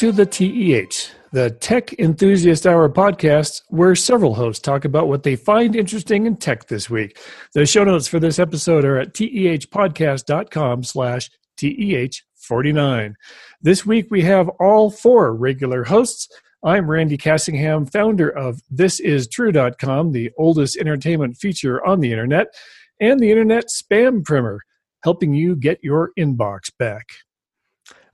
to the TEH, the Tech Enthusiast Hour podcast, where several hosts talk about what they find interesting in tech this week. The show notes for this episode are at tehpodcast.com slash TEH49. This week we have all four regular hosts. I'm Randy Cassingham, founder of ThisIsTrue.com, the oldest entertainment feature on the internet, and the internet spam primer, helping you get your inbox back.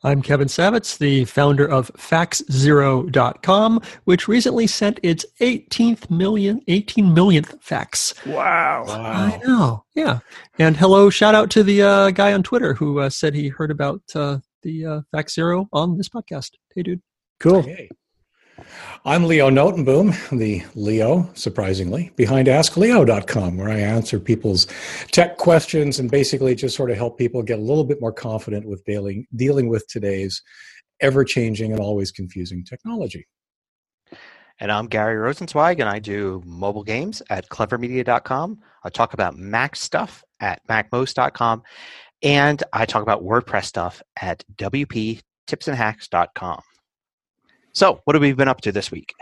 I'm Kevin Savitz, the founder of FaxZero.com, which recently sent its 18th million, 18 millionth fax. Wow. wow. I know. Yeah. And hello, shout out to the uh, guy on Twitter who uh, said he heard about uh, the uh, Fax Zero on this podcast. Hey, dude. Cool. Hey. I'm Leo Notenboom, the Leo, surprisingly, behind AskLeo.com, where I answer people's tech questions and basically just sort of help people get a little bit more confident with dealing, dealing with today's ever changing and always confusing technology. And I'm Gary Rosenzweig, and I do mobile games at clevermedia.com. I talk about Mac stuff at macmost.com, and I talk about WordPress stuff at wptipsandhacks.com. So, what have we been up to this week?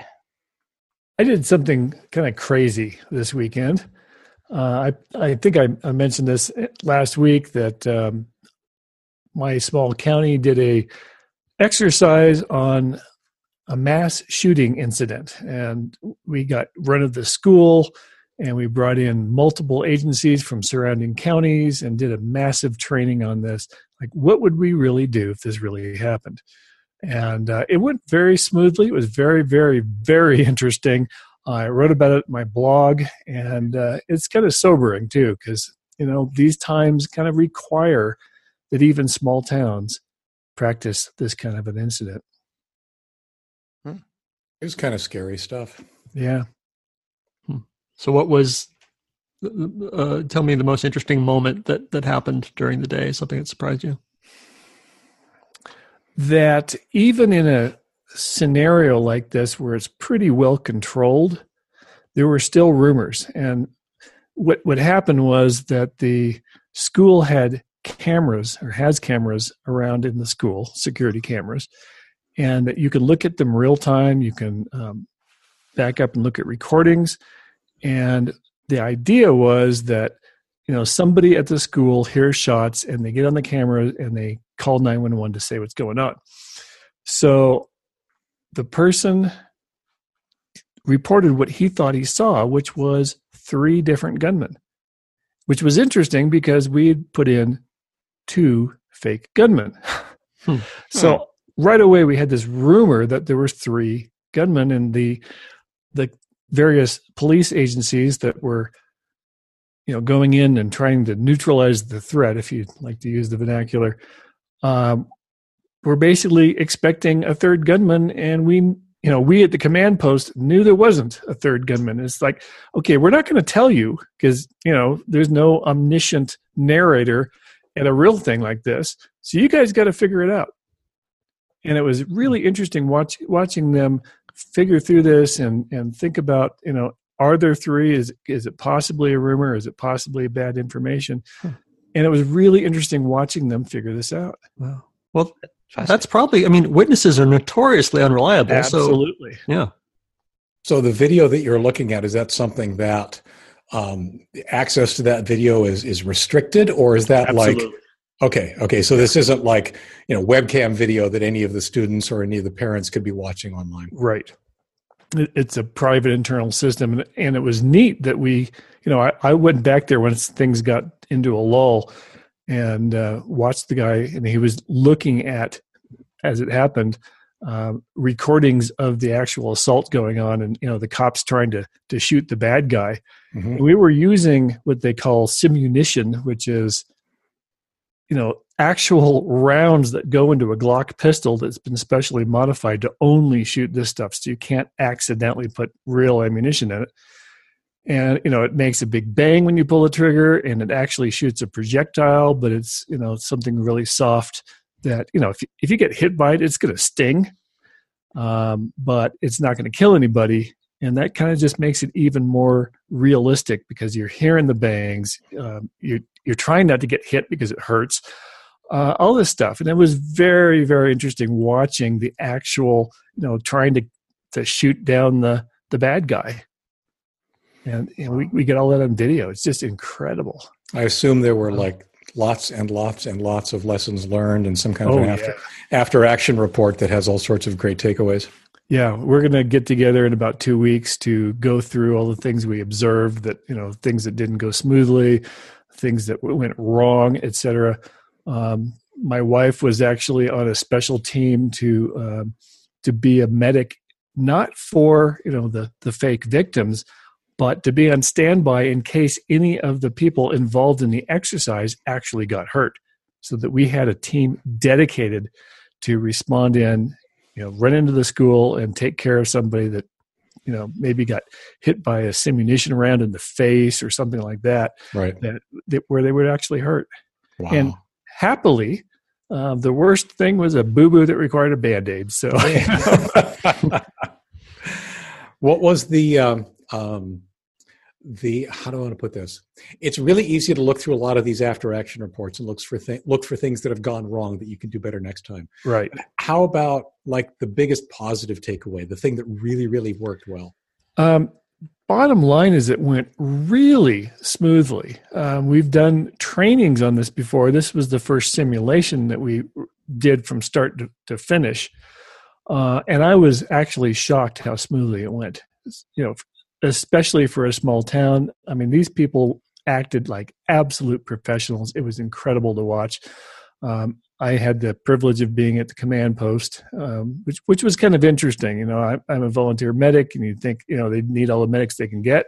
I did something kind of crazy this weekend. Uh, I I think I, I, mentioned this last week that um, my small county did a exercise on a mass shooting incident, and we got run of the school, and we brought in multiple agencies from surrounding counties and did a massive training on this. Like, what would we really do if this really happened? And uh, it went very smoothly. It was very, very, very interesting. I wrote about it in my blog, and uh, it's kind of sobering too, because you know these times kind of require that even small towns practice this kind of an incident. Hmm. It was kind of scary stuff. Yeah. Hmm. So, what was? Uh, tell me the most interesting moment that that happened during the day. Something that surprised you that even in a scenario like this where it's pretty well controlled, there were still rumors. And what what happened was that the school had cameras or has cameras around in the school, security cameras, and you can look at them real time. You can um, back up and look at recordings. And the idea was that you know somebody at the school hears shots and they get on the camera and they call 911 to say what's going on so the person reported what he thought he saw which was three different gunmen which was interesting because we had put in two fake gunmen hmm. so hmm. right away we had this rumor that there were three gunmen and the the various police agencies that were you know going in and trying to neutralize the threat if you'd like to use the vernacular um, we're basically expecting a third gunman and we you know we at the command post knew there wasn't a third gunman it's like okay we're not going to tell you because you know there's no omniscient narrator in a real thing like this so you guys got to figure it out and it was really interesting watch, watching them figure through this and and think about you know are there three? Is is it possibly a rumor? Is it possibly bad information? Hmm. And it was really interesting watching them figure this out. Wow. Well, that's probably. I mean, witnesses are notoriously unreliable. Absolutely. So, yeah. So the video that you're looking at is that something that um, access to that video is is restricted, or is that Absolutely. like? Okay, okay. So this isn't like you know webcam video that any of the students or any of the parents could be watching online. Right it's a private internal system and, it was neat that we you know I, I went back there once things got into a lull and uh, watched the guy and he was looking at as it happened uh, recordings of the actual assault going on and you know the cops trying to to shoot the bad guy mm-hmm. we were using what they call simunition which is you know actual rounds that go into a Glock pistol that's been specially modified to only shoot this stuff, so you can't accidentally put real ammunition in it. And you know, it makes a big bang when you pull the trigger, and it actually shoots a projectile, but it's you know something really soft that you know if you, if you get hit by it, it's going to sting, um, but it's not going to kill anybody. And that kind of just makes it even more realistic because you're hearing the bangs. Um, you're you're trying not to get hit because it hurts uh, all this stuff. And it was very, very interesting watching the actual, you know, trying to, to shoot down the, the bad guy. And, and we, we get all that on video. It's just incredible. I assume there were like lots and lots and lots of lessons learned and some kind of Oh, an after, after action report that has all sorts of great takeaways. Yeah, we're going to get together in about two weeks to go through all the things we observed that, you know, things that didn't go smoothly, things that went wrong, etc. Um, my wife was actually on a special team to um, to be a medic, not for you know the the fake victims, but to be on standby in case any of the people involved in the exercise actually got hurt, so that we had a team dedicated to respond in you know run into the school and take care of somebody that you know maybe got hit by a simunition round in the face or something like that, Right. that, that where they would actually hurt Wow. And- happily uh, the worst thing was a boo-boo that required a band-aid so what was the um, um, the how do I want to put this? It's really easy to look through a lot of these after action reports and looks for th- look for things that have gone wrong that you can do better next time. right How about like the biggest positive takeaway, the thing that really really worked well? um, bottom line is it went really smoothly um, we've done trainings on this before this was the first simulation that we did from start to, to finish uh, and i was actually shocked how smoothly it went you know especially for a small town i mean these people acted like absolute professionals it was incredible to watch um, I had the privilege of being at the command post, um, which which was kind of interesting. You know, I, I'm a volunteer medic, and you think you know they need all the medics they can get,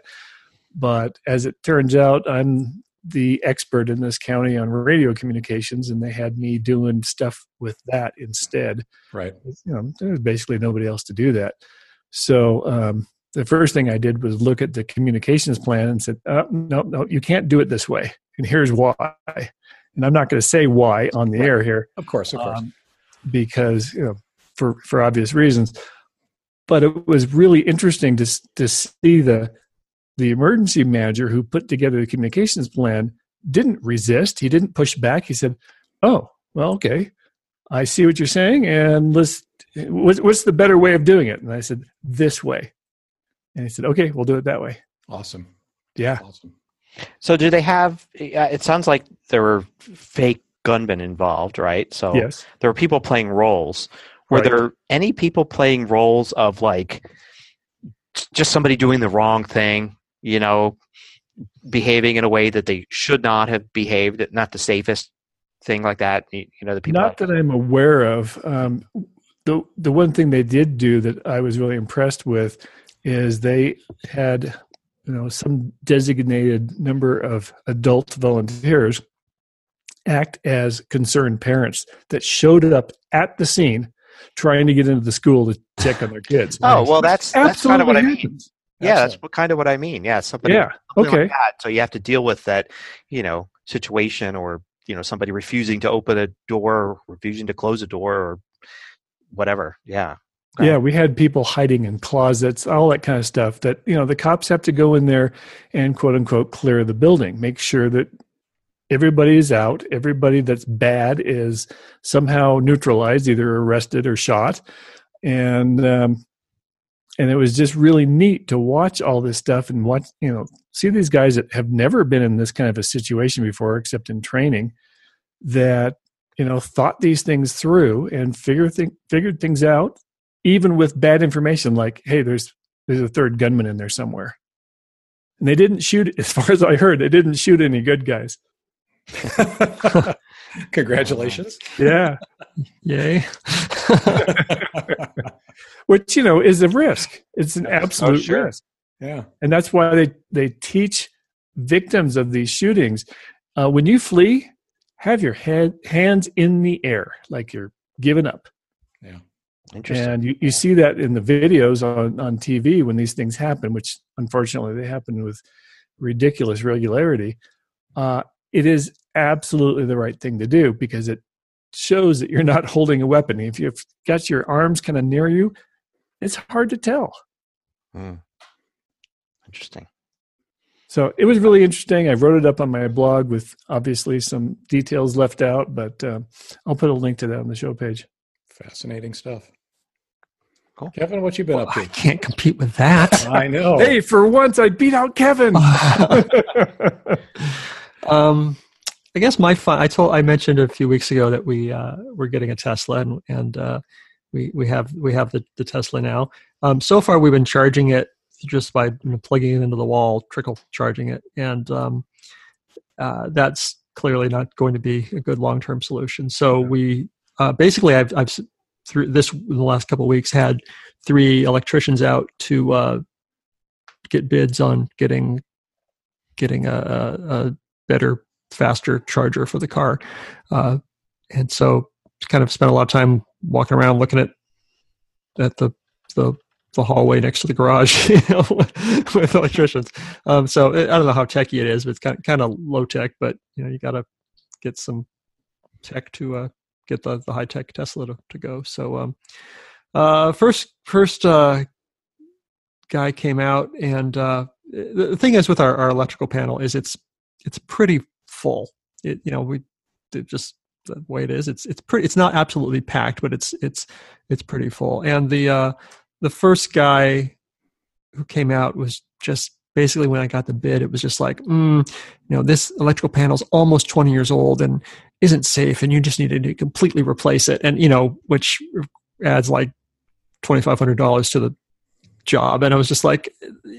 but as it turns out, I'm the expert in this county on radio communications, and they had me doing stuff with that instead. Right. You know, there's basically nobody else to do that. So um, the first thing I did was look at the communications plan and said, oh, "No, no, you can't do it this way, and here's why." And I'm not going to say why on the Right. air here Of course. Of course. um, because you know for for obvious reasons. But it was really interesting to to see the the emergency manager who put together the communications plan didn't resist. He didn't push back. He said, "Oh, well, okay, I see what you're saying, and let's what's, what's the better way of doing it?" And I said, "This way." And he said, "Okay, we'll do it that way." awesome. Yeah. Awesome. So do they have? uh, It sounds like there were fake gunmen involved, right? So Yes. there were people playing roles. Were Right. there any people playing roles of like just somebody doing the wrong thing? You know, behaving in a way that they should not have behaved, not the safest thing like that. You you know, the people. Not that I'm aware of. Um, the the one thing they did do that I was really impressed with is they had you know some designated number of adult volunteers act as concerned parents that showed up at the scene trying to get into the school to check on their kids. oh well, that's that's kind of what I mean. happens. Yeah, that's what, kind of what I mean. Yeah, somebody. Yeah. something Okay. Like that. So you have to deal with that, you know, situation or you know somebody refusing to open a door, refusing to close a door, or whatever. Yeah. Okay. Yeah, we had people hiding in closets, all that kind of stuff. That you know, the cops have to go in there and quote unquote clear the building, make sure that everybody is out, everybody that's bad is somehow neutralized, either arrested or shot, and um, and it was just really neat to watch all this stuff and watch you know see these guys that have never been in this kind of a situation before, except in training, that you know thought these things through and figure th- figured things out even with bad information like hey there's there's a third gunman in there somewhere and they didn't shoot as far as i heard they didn't shoot any good guys Congratulations. yeah Yay. which you know is a risk it's an Oh, absolute sure. risk yeah. and that's why they they teach victims of these shootings uh, when you flee have your head hands in the air like you're giving up Interesting. And you, you see that in the videos on, on TV when these things happen, which unfortunately they happen with ridiculous regularity. Uh, it is absolutely the right thing to do because it shows that you're not holding a weapon. If you've got your arms kind of near you, it's hard to tell. Hmm. Interesting. So it was really interesting. I wrote it up on my blog with obviously some details left out, but uh, I'll put a link to that on the show page. Fascinating stuff. Cool. Kevin, what you been Well, up I to? can't compete with that. I know. Hey, for once I beat out Kevin. um, I guess my fun. I told I mentioned a few weeks ago that we uh, we're getting a Tesla and, and uh, we we have we have the, the Tesla now. Um, so far, we've been charging it just by you know, plugging it into the wall, trickle charging it, and um, uh, that's clearly not going to be a good long term solution. So we uh, basically I've I've through this the last couple of weeks had three electricians out to uh, get bids on getting getting a, a, better faster charger for the car. Uh, and so kind of spent a lot of time walking around looking at at the the, the hallway next to the garage you know, with electricians. Um, so i don't know how techy it is but it's kind kind of low tech but you know you got to get some tech to uh, get the, the high tech tesla to, to go. So um, uh, first first uh, guy came out and uh, the thing is with our, our electrical panel is it's it's pretty full. It you know we just the way it is it's it's pretty it's not absolutely packed but it's it's it's pretty full. And the uh the first guy who came out was just basically when i got the bid it was just like mm, you know this electrical panel's almost 20 years old and isn't safe and you just needed to completely replace it. And you know which adds like $2500 to the job. And i was just like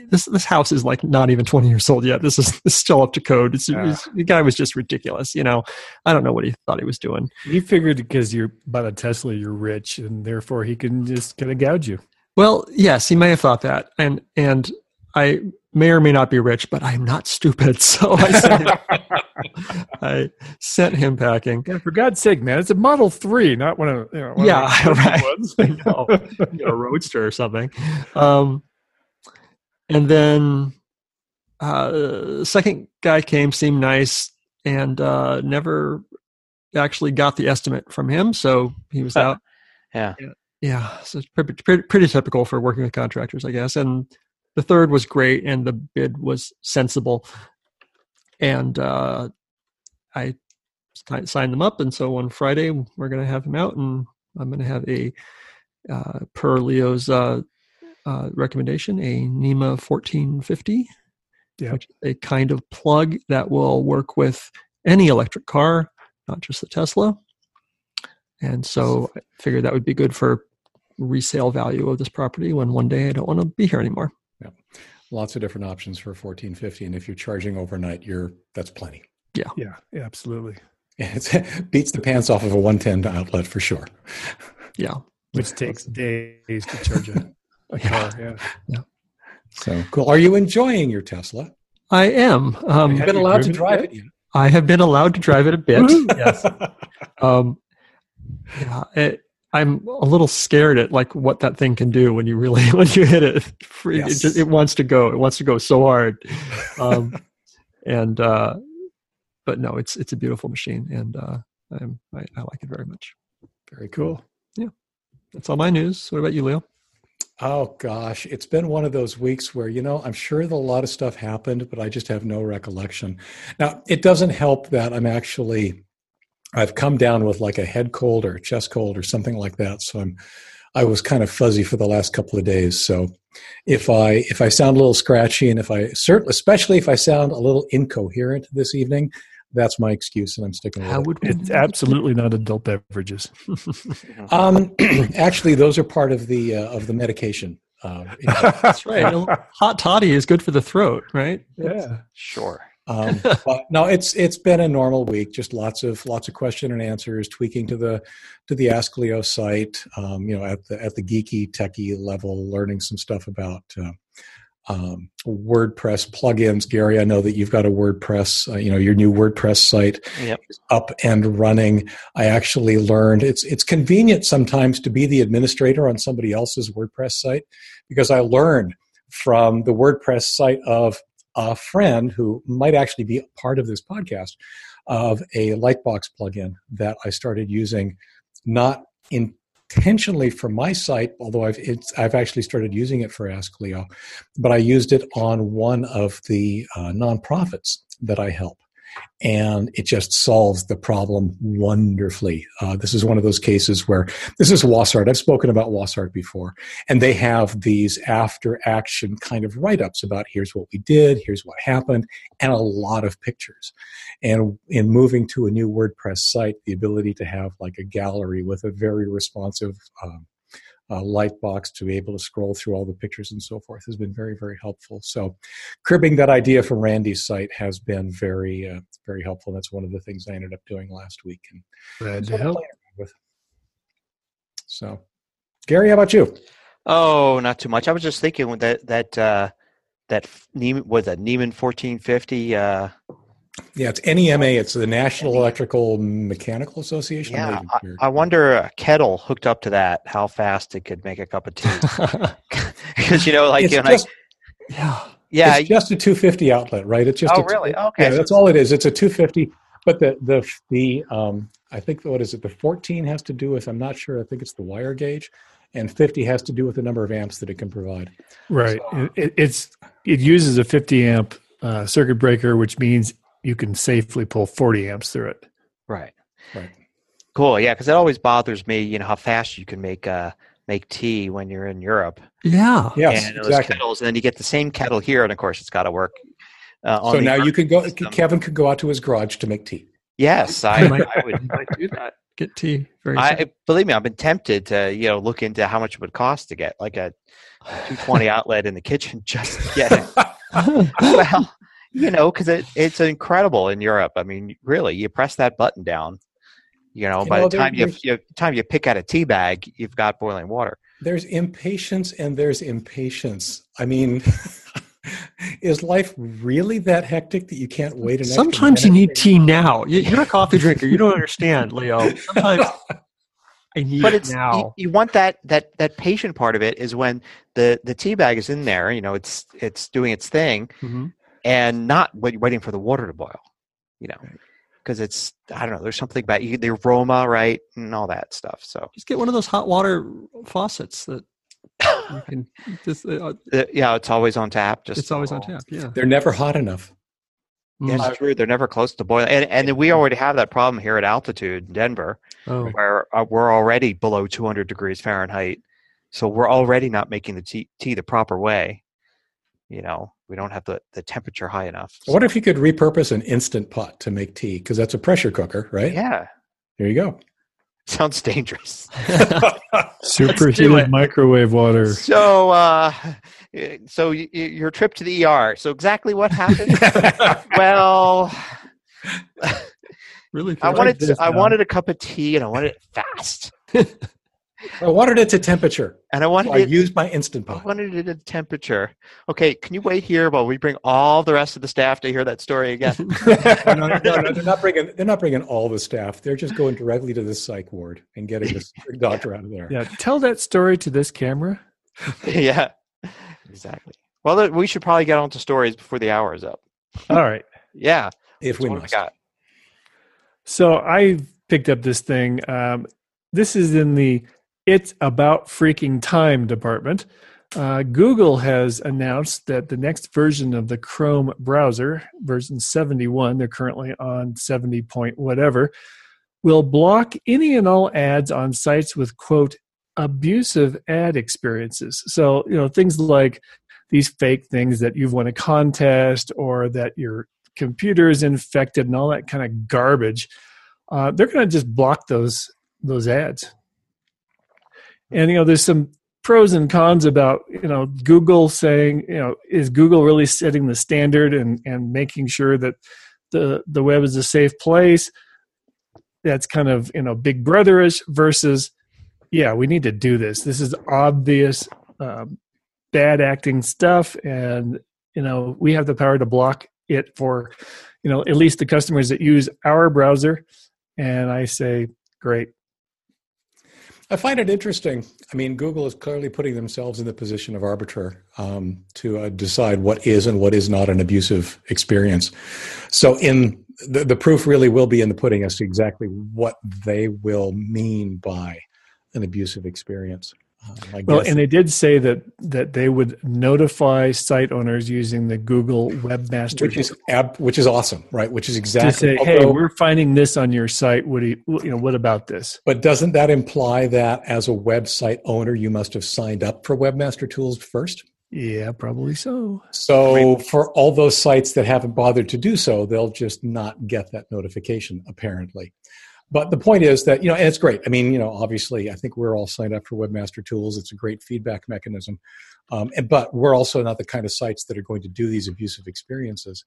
this this house is like not even 20 years old yet. This is, this is still up to code. It's, Yeah. it's- the guy was just ridiculous you know. I don't know what he thought he was doing. He figured because you're by the Tesla, you're rich, and therefore he can just kind of gouge you. well yes he may have thought that. And and i may or may not be rich but i'm not stupid so i sent him, i sent him packing Yeah, for God's sake, man, it's a Model Three, not one of you know, one Yeah, of the right. ones. I know. you know, a roadster or something. Um, and then uh, second guy came, seemed nice, and uh, never actually got the estimate from him. So he was out. Yeah. Yeah, so it's pretty, pretty, pretty typical for working with contractors, I guess. And the third was great, and the bid was sensible. And uh, I signed them up, and so on Friday we're going to have him out, and I'm going to have a uh, per Leo's uh, uh, recommendation, a NEMA 1450, Yeah. which is a kind of plug that will work with any electric car, not just the Tesla. And so I figured that would be good for resale value of this property when one day I don't want to be here anymore. Lots of different options for 1450, and if you're charging overnight, you're that's plenty. Yeah, yeah, absolutely. It beats the pants off of a 110 outlet for sure. Yeah. Which takes days to charge a, a Yeah. car. Yeah. So cool. Are you enjoying your Tesla? I am. Um, Have you been you allowed to drive it it yet? I have been allowed to drive it a bit. Yes. Um, yeah, it, I'm a little scared at like what that thing can do when you really when you hit it. Free- It, Yes. just, it wants to go. It wants to go so hard. Um, and uh, but no, it's it's a beautiful machine, and uh, I'm, I, I like it very much. Very cool. Yeah, that's all my news. What about you, Leo? Oh gosh, it's been one of those weeks where you know I'm sure that a lot of stuff happened, but I just have no recollection. Now it doesn't help that I'm actually I've come down with like a head cold or a chest cold or something like that, so I'm I was kind of fuzzy for the last couple of days. So if I if I sound a little scratchy and if I certainly especially if I sound a little incoherent this evening, that's my excuse and I'm sticking with How it. would we? It's absolutely not adult beverages. Um, actually, those are part of the uh, of the medication. Uh, That's right. Hot toddy is good for the throat, right? yeah. Sure. Um, but no, it's it's been a normal week. Just lots of lots of question and answers, tweaking to the to the Ask Leo site. Um, you know, at the at the geeky techie level, learning some stuff about uh, um, WordPress plugins. Gary, I know that you've got a WordPress. Uh, you know, your new WordPress site Yep. is up and running. I actually learned it's it's convenient sometimes to be the administrator on somebody else's WordPress site because I learned from the WordPress site of a friend who might actually be part of this podcast of a Lightbox plugin that I started using not intentionally for my site, although I've I've actually started using it for Ask Leo, but I used it on one of the uh, nonprofits that I help and it just solves the problem wonderfully. Uh, this is one of those cases where this is Wasart. I've spoken about Wasart before, and they have these after action kind of write ups about here's what we did, here's what happened, and a lot of pictures. And in moving to a new WordPress site, the ability to have like a gallery with a very responsive um, uh, light box to be able to scroll through all the pictures and so forth has been very very helpful. So cribbing that idea from randy's site has been very uh, very helpful. That's one of the things i ended up doing last week and glad to help. with. So gary how about you? Oh not too much. I was just thinking that that uh that Neiman was that Neiman 1450 uh yeah, it's NEMA. It's the National Electrical Mechanical Association. Yeah, I, I, wonder a kettle hooked up to that, how fast it could make a cup of tea. Because you know, like it's you know, just, I, yeah, yeah, it's just a 250 outlet, right? It's just oh, a, really? Okay, yeah, so that's all it is. It's a 250, but the the the um, I think what is it? The 14 has to do with I'm not sure. I think it's the wire gauge, and 50 has to do with the number of amps that it can provide. Right. So, it, it's it uses a 50 amp uh, circuit breaker, which means you can safely pull 40 amps through it. Right. Right. Cool. Yeah, because it always bothers me, you know, how fast you can make uh make tea when you're in Europe. Yeah. Yes. And exactly. kettles, and then you get the same kettle here, and of course, it's got to work. Uh, so now you could go. System. Kevin could go out to his garage to make tea. Yes, I, I, might, I would might do that. Get tea. Very. I believe me, I've been tempted to you know look into how much it would cost to get like a 220 outlet in the kitchen just to get it. well, you know, because it, it's incredible in Europe. I mean, really, you press that button down, you know, you by know, the time you, you time you pick out a tea bag, you've got boiling water. There's impatience and there's impatience. I mean, is life really that hectic that you can't wait? An Sometimes you need tea now. You're a coffee drinker. You don't understand, Leo. Sometimes. I need but it's now. You, you, want that that that patient part of it is when the the tea bag is in there. You know, it's it's doing its thing, mm-hmm and not waiting for the water to boil, you know, because it's I don't know. There's something about you, the aroma, right, and all that stuff. So just get one of those hot water faucets that you can. Just, uh, uh yeah, it's always on tap. Just it's always on tap. Yeah, they're never hot enough. Yeah, it's true. They're never close to boiling, and and we already have that problem here at altitude, in Denver, oh. where uh, we're already below 200 degrees Fahrenheit. So we're already not making the tea, tea the proper way you know we don't have the, the temperature high enough so. what if you could repurpose an instant pot to make tea? Because that's a pressure cooker right? Yeah. There you go. Sounds dangerous. Superheated microwave water. So uh so y- y- your trip to the er so exactly what happened? Well really i wanted to, i wanted a cup of tea and i wanted it fast I wanted it to temperature, and I wanted so it, I used my instant pot. I wanted it at temperature. Okay, can you wait here while we bring all the rest of the staff to hear that story again? no, no, no, no, they're not bringing. They're not bringing all the staff. They're just going directly to the psych ward and getting this doctor out of there. Yeah, tell that story to this camera. yeah, exactly. Well, we should probably get on to stories before the hour is up. All right. yeah, if we must. got. So I picked up this thing. Um, this is in the it's about freaking time department. Uh, Google has announced that the next version of the Chrome browser, version 71, they're currently on 70 point whatever, will block any and all ads on sites with, quote, abusive ad experiences. So, you know, things like these fake things that you've won a contest or that your computer is infected and all that kind of garbage. Uh, they're going to just block those those ads and you know there's some pros and cons about you know google saying you know is google really setting the standard and and making sure that the the web is a safe place that's kind of you know big brotherish versus yeah we need to do this. This is obvious um, bad acting stuff and you know we have the power to block it for you know at least the customers that use our browser. And i say great I find it interesting. I mean, Google is clearly putting themselves in the position of arbiter um, to uh, decide what is and what is not an abusive experience. So, in the, the proof really will be in the pudding as to exactly what they will mean by an abusive experience. Uh, well, and they did say that that they would notify site owners using the Google Webmaster, which is ab- which is awesome, right? Which is exactly to say, although, hey, we're finding this on your site. What do you, you know? What about this? But doesn't that imply that as a website owner, you must have signed up for Webmaster Tools first? Yeah, probably so. So for all those sites that haven't bothered to do so, they'll just not get that notification, apparently. But the point is that, you know, and it's great. I mean, you know, obviously, I think we're all signed up for Webmaster Tools. It's a great feedback mechanism. Um, and, but we're also not the kind of sites that are going to do these abusive experiences.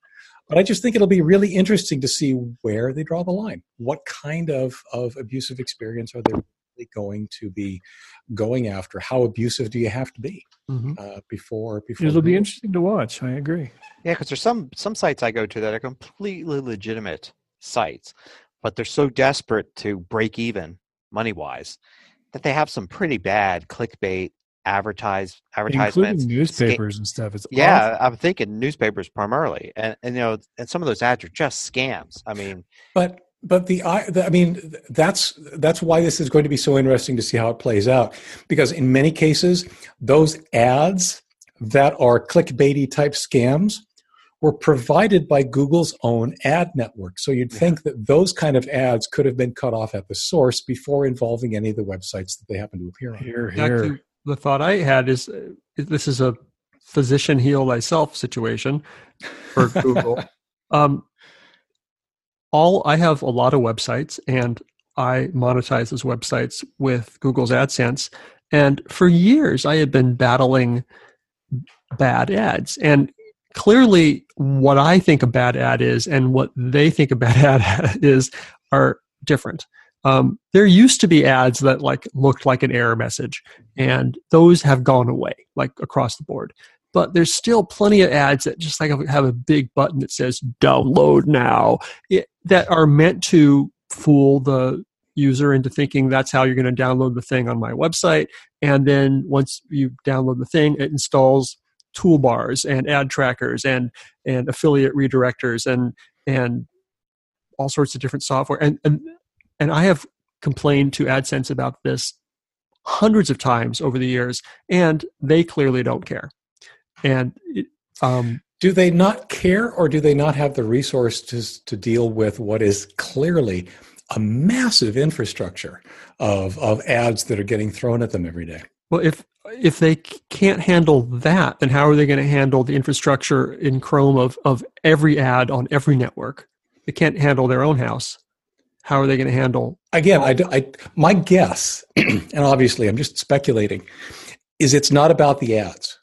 But I just think it'll be really interesting to see where they draw the line. What kind of, of abusive experience are they really going to be going after? How abusive do you have to be mm-hmm. uh, before, before? It'll be interesting to watch. I agree. Yeah, because there's some some sites I go to that are completely legitimate sites but they're so desperate to break even money wise that they have some pretty bad clickbait advertise advertisements, including newspapers and stuff. It's yeah, awesome. I'm thinking newspapers primarily, and, and you know, and some of those ads are just scams. I mean, but but the, I mean that's that's why this is going to be so interesting to see how it plays out because in many cases those ads that are clickbaity type scams were provided by Google's own ad network. So you'd think that those kind of ads could have been cut off at the source before involving any of the websites that they happen to appear on. Here, here. the thought I had is uh, this is a physician heal thyself situation for Google. um, all I have a lot of websites and I monetize those websites with Google's AdSense. And for years, I had been battling bad ads. And clearly what I think a bad ad is and what they think a bad ad is are different. Um, there used to be ads that like looked like an error message, and those have gone away like across the board. But there's still plenty of ads that just like have a big button that says "download now" it, that are meant to fool the user into thinking that's how you're going to download the thing on my website. And then once you download the thing, it installs toolbars and ad trackers and and affiliate redirectors and and all sorts of different software. And and and I have complained to AdSense about this hundreds of times over the years and they clearly don't care. And it, um, do they not care or do they not have the resources to deal with what is clearly a massive infrastructure of, of ads that are getting thrown at them every day well if if they can't handle that, then how are they going to handle the infrastructure in Chrome of, of every ad on every network? They can't handle their own house. How are they going to handle? Again, I, I, my guess, and obviously I'm just speculating, is it's not about the ads.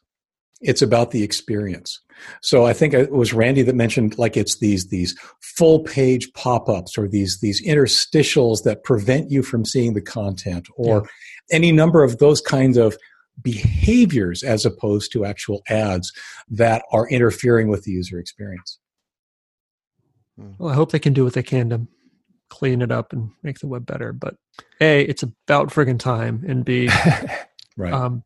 It's about the experience. So I think it was Randy that mentioned like it's these these full page pop-ups or these these interstitials that prevent you from seeing the content or. Any number of those kinds of behaviors as opposed to actual ads that are interfering with the user experience. Hmm. Well, I hope they can do what they can to clean it up and make the web better. But A, it's about friggin' time, and B, right. Um,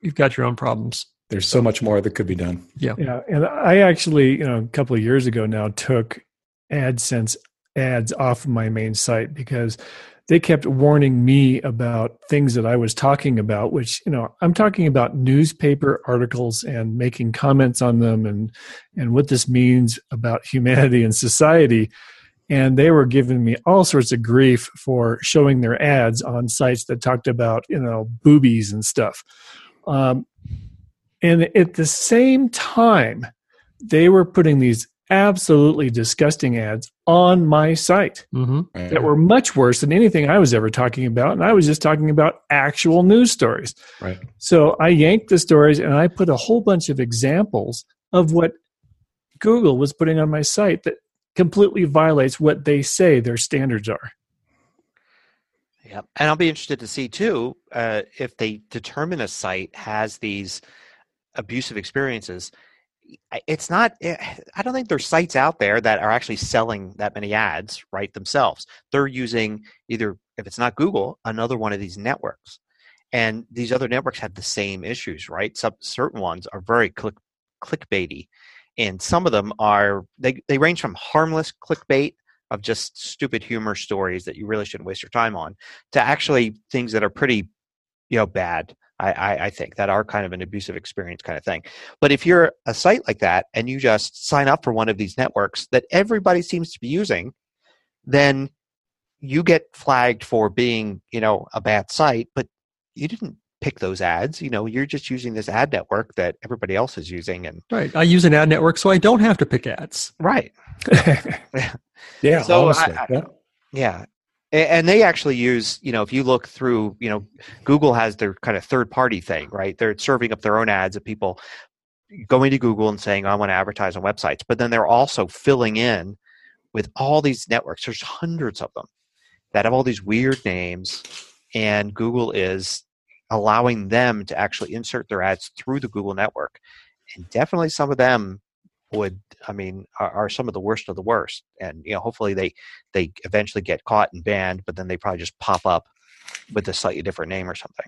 you've got your own problems. There's so much more that could be done. Yeah. Yeah. And I actually, you know, a couple of years ago now took AdSense ads off of my main site because they kept warning me about things that I was talking about, which, you know, I'm talking about newspaper articles and making comments on them and, and what this means about humanity and society. And they were giving me all sorts of grief for showing their ads on sites that talked about, you know, boobies and stuff. Um, and at the same time, they were putting these absolutely disgusting ads on my site mm-hmm. that were much worse than anything I was ever talking about. And I was just talking about actual news stories. Right. So I yanked the stories and I put a whole bunch of examples of what Google was putting on my site that completely violates what they say their standards are. Yeah, and I'll be interested to see too uh, if they determine a site has these abusive experiences it's not eh, i don't think there's sites out there that are actually selling that many ads right themselves. They're using either if it's not google another one of these networks. And these other networks have the same issues right? Some certain ones are very click clickbaity. And some of them are they, they range from harmless clickbait of just stupid humor stories that you really shouldn't waste your time on to actually things that are pretty you know bad I, I, I think that are kind of an abusive experience kind of thing but if you're a site like that and you just sign up for one of these networks that everybody seems to be using then you get flagged for being you know a bad site but you didn't pick those ads. You know, you're just using this ad network that everybody else is using, and right. I use an ad network, so I don't have to pick ads. Right. yeah. So honestly, I- I- yeah. Yeah. And they actually use, you know, if you look through, you know, Google has their kind of third party thing, right? They're serving up their own ads of people going to Google and saying, I want to advertise on websites. But then they're also filling in with all these networks. There's hundreds of them that have all these weird names. And Google is allowing them to actually insert their ads through the Google network. And definitely some of them would, I mean, are, are some of the worst of the worst. And, you know, hopefully they, they eventually get caught and banned, but then they probably just pop up with a slightly different name or something.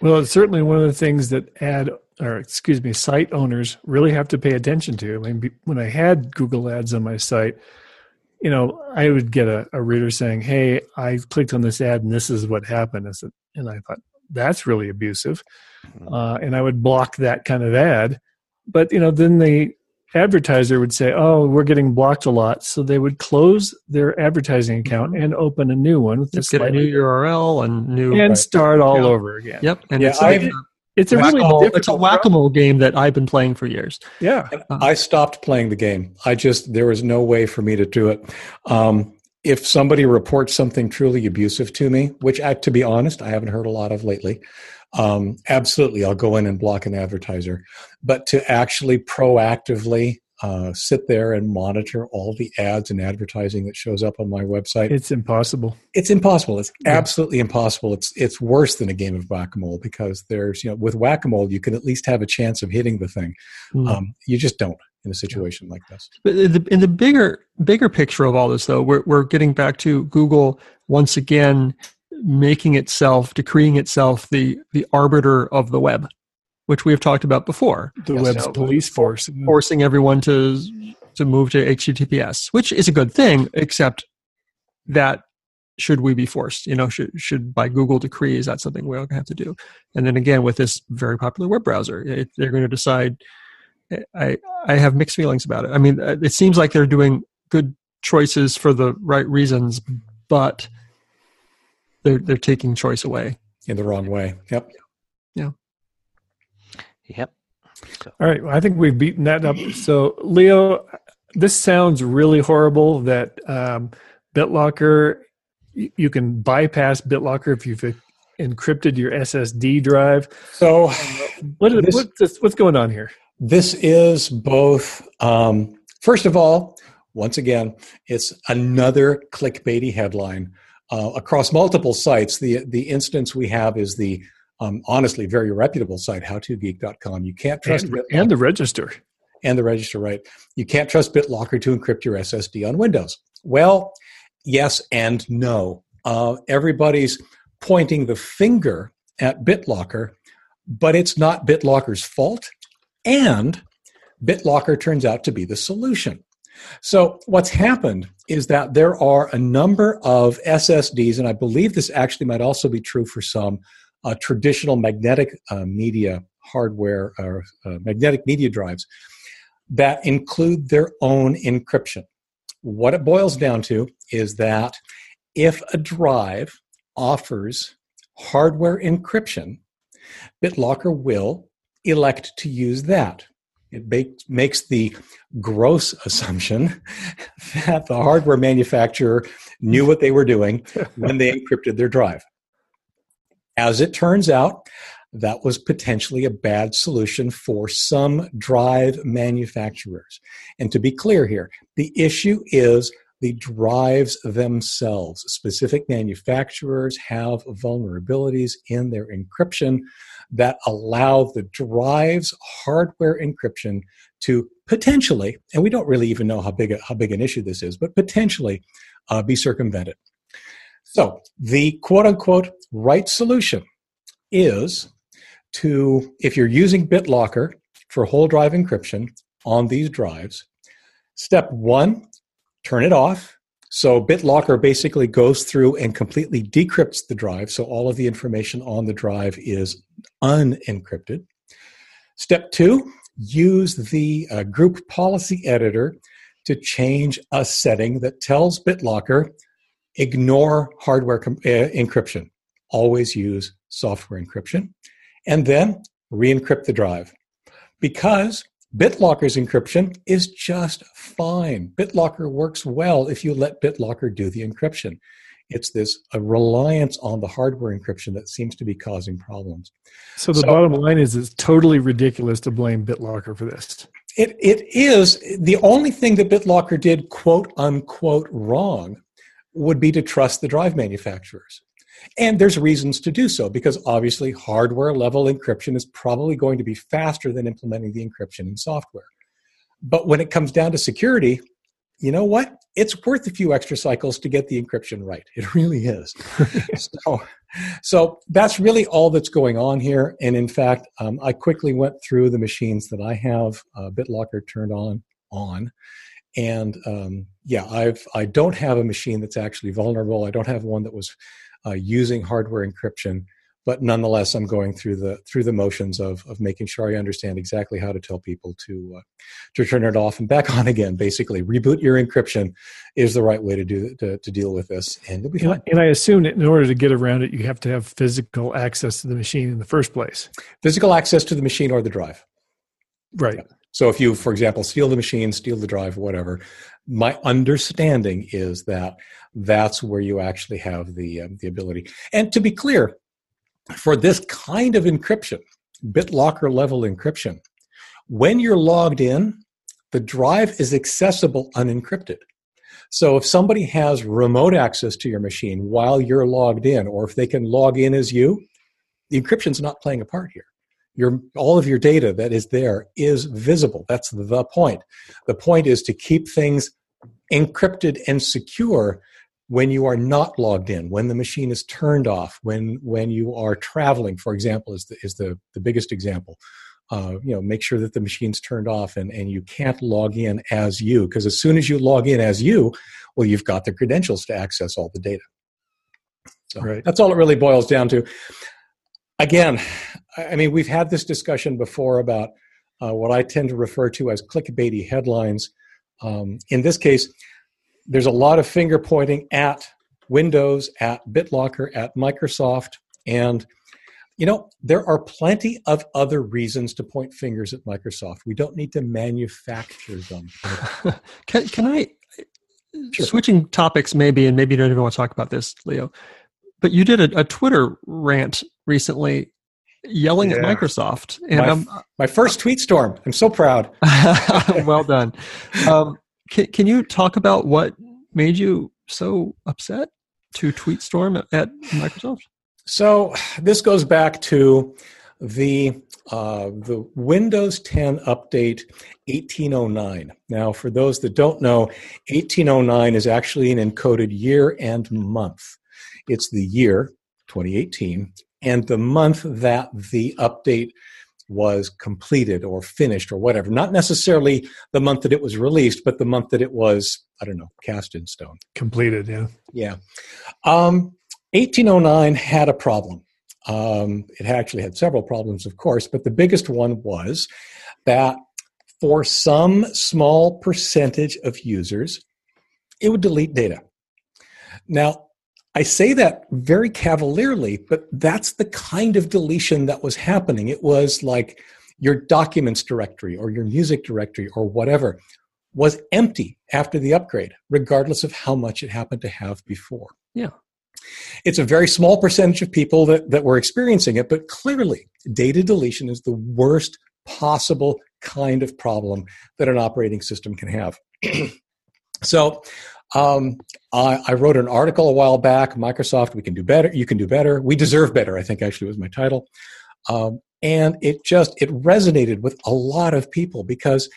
Well, it's certainly one of the things that ad or excuse me, site owners really have to pay attention to. I mean, when I had Google Ads on my site, you know, I would get a, a reader saying, "Hey, I clicked on this ad and this is what happened." And I thought that's really abusive, uh, and I would block that kind of ad. But you know, then the advertiser would say, "Oh, we're getting blocked a lot," so they would close their advertising account and open a new one with Just get a new URL and new. and Right. start all Yeah. over again. Yep, and Yeah, it's, like a It's a really whack-a-mole- difficult it's a whack-a-mole game that I've been playing for years. Yeah. I stopped playing the game. I just there was no way for me to do it. Um, if somebody reports something truly abusive to me, which I, to be honest, I haven't heard a lot of lately, um, absolutely, I'll go in and block an advertiser. But to actually proactively uh, sit there and monitor all the ads and advertising that shows up on my website, It's impossible. it's impossible. It's Yeah. absolutely impossible. It's it's worse than a game of whack a mole because there's you know with whack a mole you can at least have a chance of hitting the thing. Hmm. Um, you just don't in a situation like this. But in the, in the bigger bigger picture of all this, though, we're we're getting back to Google once again making itself, decreeing itself the the arbiter of the web, which we have talked about before, The Yes, web's no. police force. forcing everyone to to move to HTTPS, which is a good thing, except that should we be forced? You know, should should by Google decree is that something we're going to have to do? And then again, with this very popular web browser, if they're going to decide. I I have mixed feelings about it. I mean, uh, it seems like they're doing good choices for the right reasons, but they're they're taking choice away. in the wrong way. Yep. Yeah. Yep. All right. Well, I think we've beaten that up. So, Leo, this sounds really horrible that um, BitLocker, you can bypass BitLocker if you've encrypted your SSD drive. So What is, This- what's, this, what's going on here? this is both. Um, first of all, once again, it's another clickbaity headline uh, across multiple sites. The the instance we have is the um, honestly very reputable site howtogeek.com. You can't trust And, and the register. and the register right. You can't trust BitLocker to encrypt your SSD on Windows. Well, yes and no. Uh, everybody's pointing the finger at BitLocker, but it's not BitLocker's fault. And BitLocker turns out to be the solution. So, what's happened is that there are a number of SSDs, and I believe this actually might also be true for some uh, traditional magnetic uh, media hardware or uh, magnetic media drives that include their own encryption. What it boils down to is that if a drive offers hardware encryption, BitLocker will elect to use that. It make, makes the gross assumption that the hardware manufacturer knew what they were doing when they encrypted their drive. As it turns out, that was potentially a bad solution for some drive manufacturers. And to be clear here, the issue is the drives themselves. Specific manufacturers have vulnerabilities in their encryption that allow the drive's hardware encryption to potentially, and we don't really even know how big a, how big an issue this is, but potentially uh, be circumvented. So the quote unquote right solution is to, if you're using BitLocker for whole drive encryption on these drives, step one, turn it off. So BitLocker basically goes through and completely decrypts the drive. So all of the information on the drive is unencrypted. Step two, use the uh, group policy editor to change a setting that tells BitLocker ignore hardware com- uh, encryption. Always use software encryption. And then re encrypt the drive. Because BitLocker's encryption is just fine. BitLocker works well if you let BitLocker do the encryption. It's this a reliance on the hardware encryption that seems to be causing problems. So the so, bottom line is it's totally ridiculous to blame BitLocker for this. It it is the only thing that BitLocker did quote unquote wrong would be to trust the drive manufacturers. And there's reasons to do so because obviously hardware level encryption is probably going to be faster than implementing the encryption in software. But when it comes down to security, you know what? It's worth a few extra cycles to get the encryption right. It really is. so, so that's really all that's going on here. And in fact, um, I quickly went through the machines that I have uh, BitLocker turned on on, and um, yeah, I've I don't have a machine that's actually vulnerable. I don't have one that was uh, using hardware encryption but nonetheless i'm going through the through the motions of of making sure i understand exactly how to tell people to uh, to turn it off and back on again basically reboot your encryption is the right way to do to, to deal with this and be fine. and i assume that in order to get around it you have to have physical access to the machine in the first place physical access to the machine or the drive right yeah. so if you for example steal the machine steal the drive whatever my understanding is that that's where you actually have the um, the ability and to be clear for this kind of encryption, BitLocker level encryption, when you're logged in, the drive is accessible unencrypted. So if somebody has remote access to your machine while you're logged in, or if they can log in as you, the encryption's not playing a part here. Your, all of your data that is there is visible. That's the point. The point is to keep things encrypted and secure when you are not logged in, when the machine is turned off, when when you are traveling, for example, is the is the, the biggest example. Uh, you know, make sure that the machine's turned off and, and you can't log in as you, because as soon as you log in as you, well, you've got the credentials to access all the data. So right. that's all it really boils down to. Again, I mean, we've had this discussion before about uh, what I tend to refer to as clickbaity headlines. Um, in this case, there's a lot of finger pointing at Windows, at BitLocker, at Microsoft, and you know there are plenty of other reasons to point fingers at Microsoft. We don't need to manufacture them. can, can I? Sure. Switching topics, maybe, and maybe you don't even want to talk about this, Leo. But you did a, a Twitter rant recently yelling yeah. at Microsoft. And my, my, first tweet storm. I'm so proud. well done. Um, can, can you talk about what made you so upset to tweet storm at, at Microsoft? So this goes back to the uh, the Windows 10 update 1809. Now, for those that don't know, 1809 is actually an encoded year and month. It's the year 2018 and the month that the update was completed or finished or whatever. Not necessarily the month that it was released, but the month that it was, I don't know, cast in stone. Completed, yeah. Yeah. Um, 1809 had a problem. Um, it actually had several problems, of course, but the biggest one was that for some small percentage of users, it would delete data. Now, I say that very cavalierly, but that's the kind of deletion that was happening. It was like your documents directory or your music directory or whatever was empty after the upgrade, regardless of how much it happened to have before. Yeah. It's a very small percentage of people that, that were experiencing it, but clearly data deletion is the worst possible kind of problem that an operating system can have. so um, I, I, wrote an article a while back. Microsoft, we can do better. You can do better. We deserve better. I think actually was my title, um, and it just it resonated with a lot of people because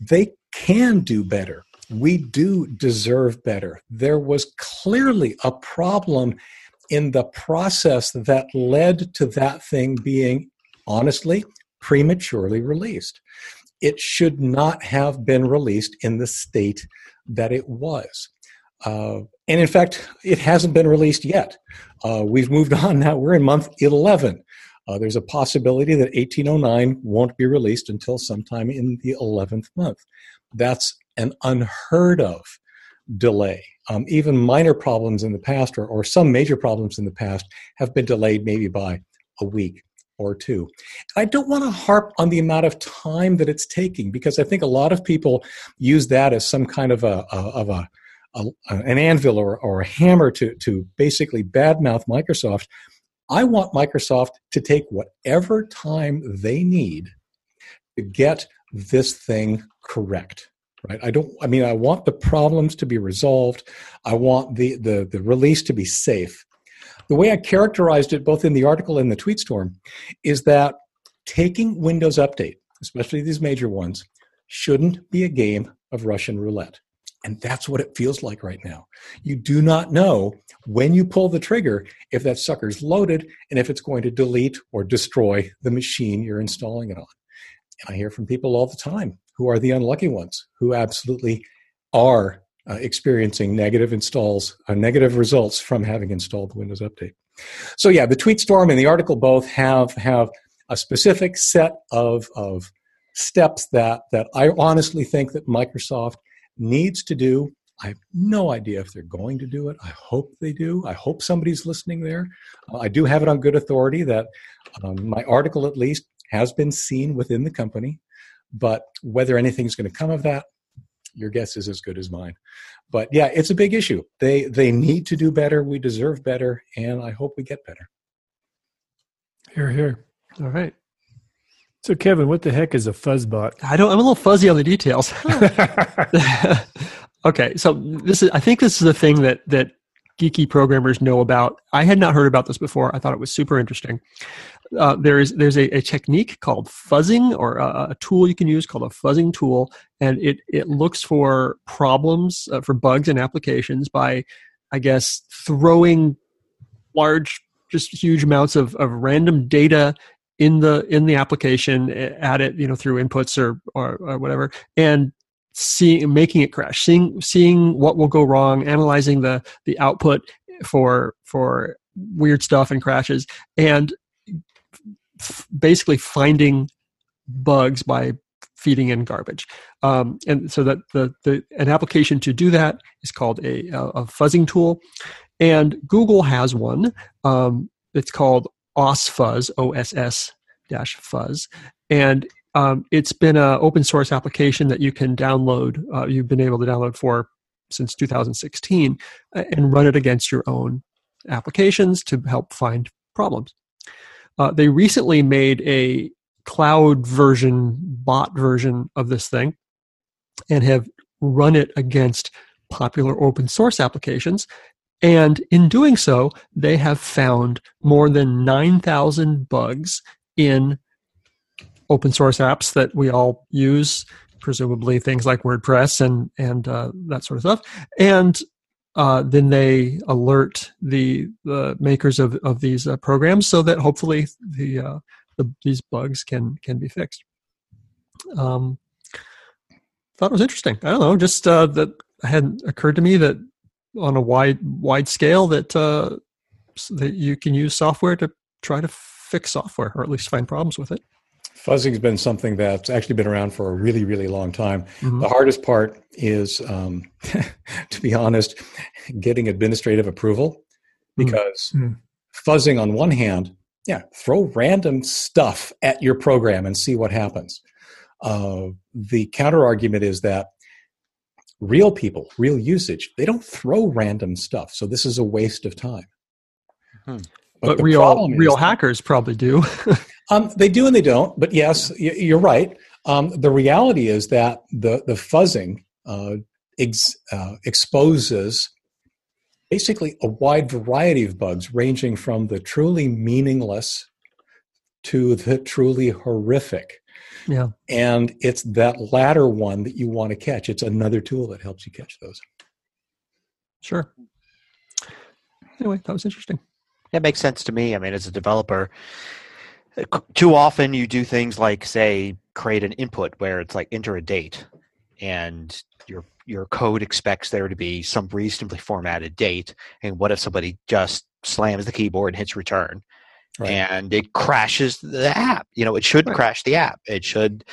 they can do better. We do deserve better. There was clearly a problem in the process that led to that thing being honestly prematurely released. it should not have been released in the state that it was. Uh, and in fact, it hasn't been released yet. Uh, we've moved on now. We're in month 11. Uh, there's a possibility that 1809 won't be released until sometime in the 11th month. That's an unheard of delay. Um, even minor problems in the past, or, or some major problems in the past, have been delayed maybe by a week or two. I don't want to harp on the amount of time that it's taking because I think a lot of people use that as some kind of a, a of a, a, an anvil or, or a hammer to to basically badmouth Microsoft. I want Microsoft to take whatever time they need to get this thing correct right i don't i mean i want the problems to be resolved i want the the, the release to be safe the way i characterized it both in the article and the tweet storm is that taking windows update especially these major ones shouldn't be a game of russian roulette and that's what it feels like right now. You do not know when you pull the trigger if that sucker's loaded and if it's going to delete or destroy the machine you're installing it on. And I hear from people all the time who are the unlucky ones who absolutely are uh, experiencing negative installs, uh, negative results from having installed the Windows Update. So yeah, the tweet storm and the article both have have a specific set of of steps that that I honestly think that Microsoft needs to do. I have no idea if they're going to do it. I hope they do. I hope somebody's listening there. Uh, I do have it on good authority that um, my article, at least, has been seen within the company. But whether anything's going to come of that, your guess is as good as mine. But yeah, it's a big issue. They they need to do better. We deserve better, and I hope we get better. Here, here. All right. So, Kevin, what the heck is a fuzzbot? I don't. I'm a little fuzzy on the details. okay, so this is. I think this is the thing that that geeky programmers know about. I had not heard about this before. I thought it was super interesting. Uh, there is there's a, a, technique called fuzzing, or a, a, tool you can use called a fuzzing tool, and it it looks for problems uh, for bugs in applications by, I guess, throwing large, just huge amounts of, of random data in the in the application at it you know through inputs or or, or whatever and seeing making it crash seeing seeing what will go wrong analyzing the the output for for weird stuff and crashes. And basically finding bugs by feeding in garbage um, and so that the, the an application to do that is called a, a fuzzing tool and google has one um, it's called OSFuzz, OSS dash fuzz. And um, it's been an open source application that you can download, uh, you've been able to download for since 2016 uh, and run it against your own applications to help find problems. Uh, they recently made a cloud version, bot version of this thing, and have run it against popular open source applications and in doing so, they have found more than 9,000 bugs in open source apps that we all use, presumably things like WordPress and, and uh, that sort of stuff. And uh, then they alert the, the makers of, of these uh, programs so that hopefully the, uh, the, these bugs can, can be fixed. Um, thought it was interesting. I don't know, just uh, that hadn't occurred to me that on a wide wide scale that uh, that you can use software to try to fix software or at least find problems with it. Fuzzing's been something that's actually been around for a really, really long time. Mm-hmm. The hardest part is, um, to be honest, getting administrative approval mm. because mm-hmm. fuzzing on one hand, yeah, throw random stuff at your program and see what happens. Uh, the counter argument is that real people, real usage, they don't throw random stuff. So this is a waste of time. Hmm. But, but real real hackers probably do. um, they do and they don't. But yes, you're right. Um, the reality is that the the fuzzing uh, ex, uh, exposes basically a wide variety of bugs, ranging from the truly meaningless to the truly horrific. Yeah. And it's that latter one that you want to catch. It's another tool that helps you catch those. Sure. Anyway, that was interesting. It makes sense to me. I mean, as a developer, too often you do things like say create an input where it's like enter a date and your your code expects there to be some reasonably formatted date and what if somebody just slams the keyboard and hits return right. and it crashes the app you know it should right. crash the app it should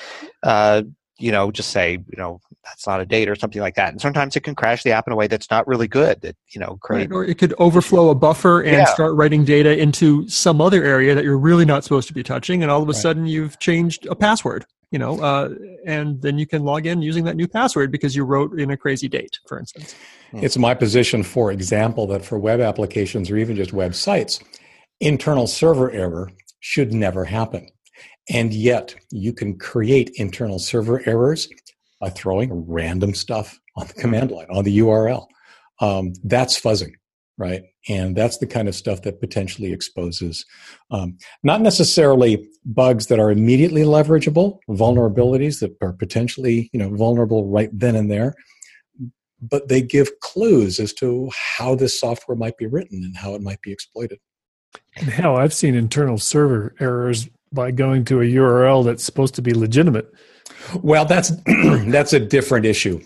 uh, you know just say you know that's not a date or something like that and sometimes it can crash the app in a way that's not really good that you know create right. or it could overflow a buffer and yeah. start writing data into some other area that you're really not supposed to be touching and all of a sudden you've changed a password you know, uh, and then you can log in using that new password because you wrote in a crazy date, for instance. Hmm. It's my position, for example, that for web applications or even just websites, internal server error should never happen. And yet, you can create internal server errors by throwing random stuff on the command line, on the URL. Um, that's fuzzing right? And that's the kind of stuff that potentially exposes um, not necessarily bugs that are immediately leverageable, vulnerabilities that are potentially you know vulnerable right then and there, but they give clues as to how this software might be written and how it might be exploited. And hell, I've seen internal server errors by going to a URL that's supposed to be legitimate. Well, that's that's a different issue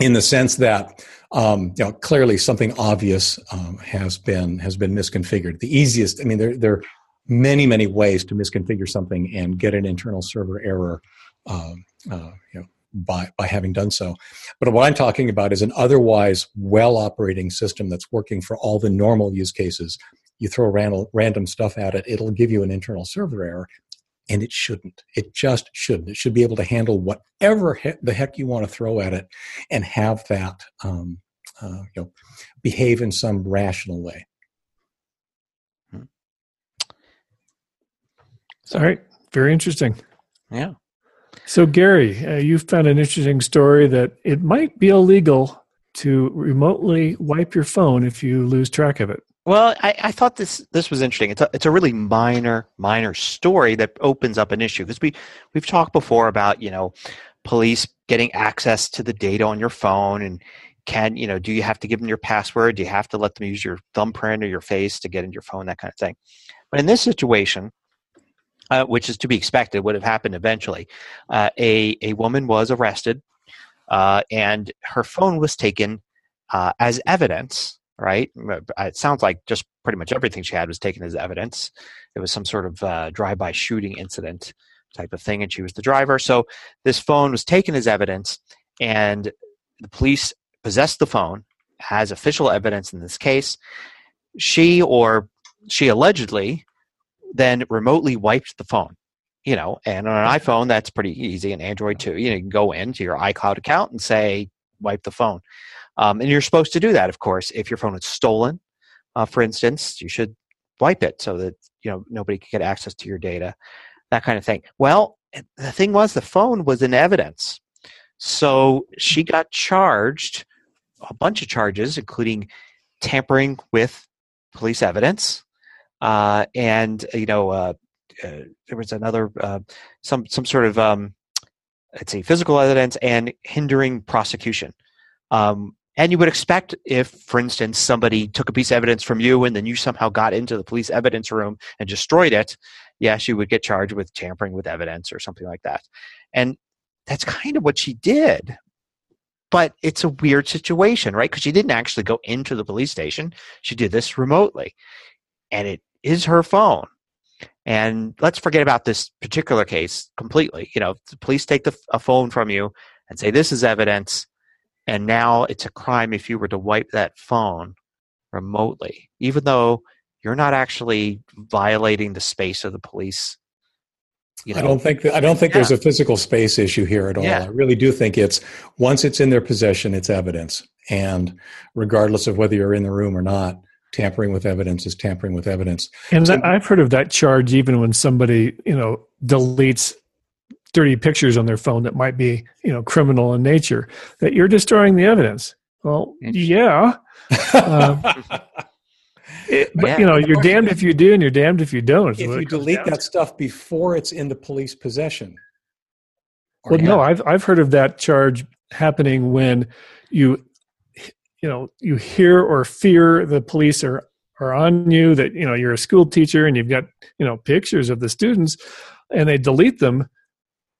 in the sense that um, you know, clearly something obvious um, has been has been misconfigured. The easiest, I mean, there there are many many ways to misconfigure something and get an internal server error, um, uh, you know, by by having done so. But what I'm talking about is an otherwise well operating system that's working for all the normal use cases. You throw random random stuff at it, it'll give you an internal server error, and it shouldn't. It just shouldn't. It should be able to handle whatever he- the heck you want to throw at it, and have that um, uh, you know behave in some rational way. Hmm. All right, very interesting. Yeah. So Gary, uh, you found an interesting story that it might be illegal to remotely wipe your phone if you lose track of it. Well, I, I, thought this this was interesting. It's a it's a really minor minor story that opens up an issue because we we've talked before about you know police getting access to the data on your phone and can you know do you have to give them your password? Do you have to let them use your thumbprint or your face to get into your phone? That kind of thing. But in this situation, uh, which is to be expected, would have happened eventually. Uh, a a woman was arrested, uh, and her phone was taken uh, as evidence right? It sounds like just pretty much everything she had was taken as evidence. It was some sort of uh, drive-by shooting incident type of thing, and she was the driver. So this phone was taken as evidence, and the police possessed the phone as official evidence in this case. She or she allegedly then remotely wiped the phone. You know, and on an iPhone, that's pretty easy. And Android too. You know, you can go into your iCloud account and say, wipe the phone. Um, and you're supposed to do that, of course. If your phone is stolen, uh, for instance, you should wipe it so that you know nobody can get access to your data, that kind of thing. Well, the thing was, the phone was in evidence, so she got charged a bunch of charges, including tampering with police evidence, uh, and you know uh, uh, there was another uh, some some sort of um, let's see physical evidence and hindering prosecution. Um, and you would expect if, for instance, somebody took a piece of evidence from you and then you somehow got into the police evidence room and destroyed it, yes, you would get charged with tampering with evidence or something like that. And that's kind of what she did. But it's a weird situation, right? Because she didn't actually go into the police station. She did this remotely. And it is her phone. And let's forget about this particular case completely. You know, the police take the, a phone from you and say, this is evidence and now it's a crime if you were to wipe that phone remotely, even though you're not actually violating the space of the police. You know? I don't think that, I don't think yeah. there's a physical space issue here at all. Yeah. I really do think it's once it's in their possession, it's evidence, and regardless of whether you're in the room or not, tampering with evidence is tampering with evidence. And so, I've heard of that charge even when somebody you know deletes dirty pictures on their phone that might be you know criminal in nature that you're destroying the evidence. Well yeah. Uh, it, but yeah, you know you're damned if you do and you're damned if you don't if you delete that to. stuff before it's in the police possession. Well no i've i've heard of that charge happening when you you know you hear or fear the police are are on you that you know you're a school teacher and you've got you know pictures of the students and they delete them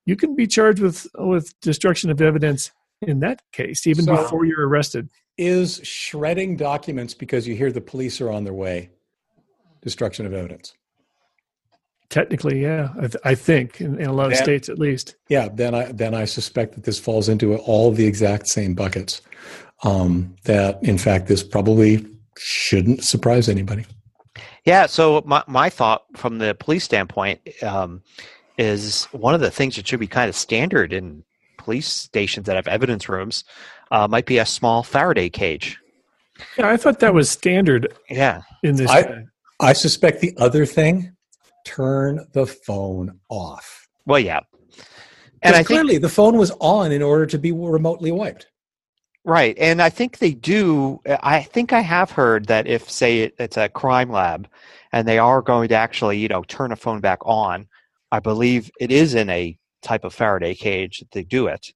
you can be charged with with destruction of evidence in that case even So- before you're arrested Is shredding documents because you hear the police are on their way destruction of evidence? technically yeah i, th- I think in, in a lot of That- states at least Yeah, then I then I suspect that this falls into all the exact same buckets. Um, that in fact this probably shouldn't surprise anybody. Yeah. So my my thought from the police standpoint um, is one of the things that should be kind of standard in police stations that have evidence rooms uh, might be a small Faraday cage. yeah i thought that was standard Yeah. in this I- I suspect the other thing, turn the phone off. Well, yeah. And And I think clearly the phone was on in order to be remotely wiped. Right, and I think they do. I think I have heard that if, say, it, it's a crime lab, and they are going to actually, you know, turn a phone back on, I believe it is in a type of Faraday cage that they do it,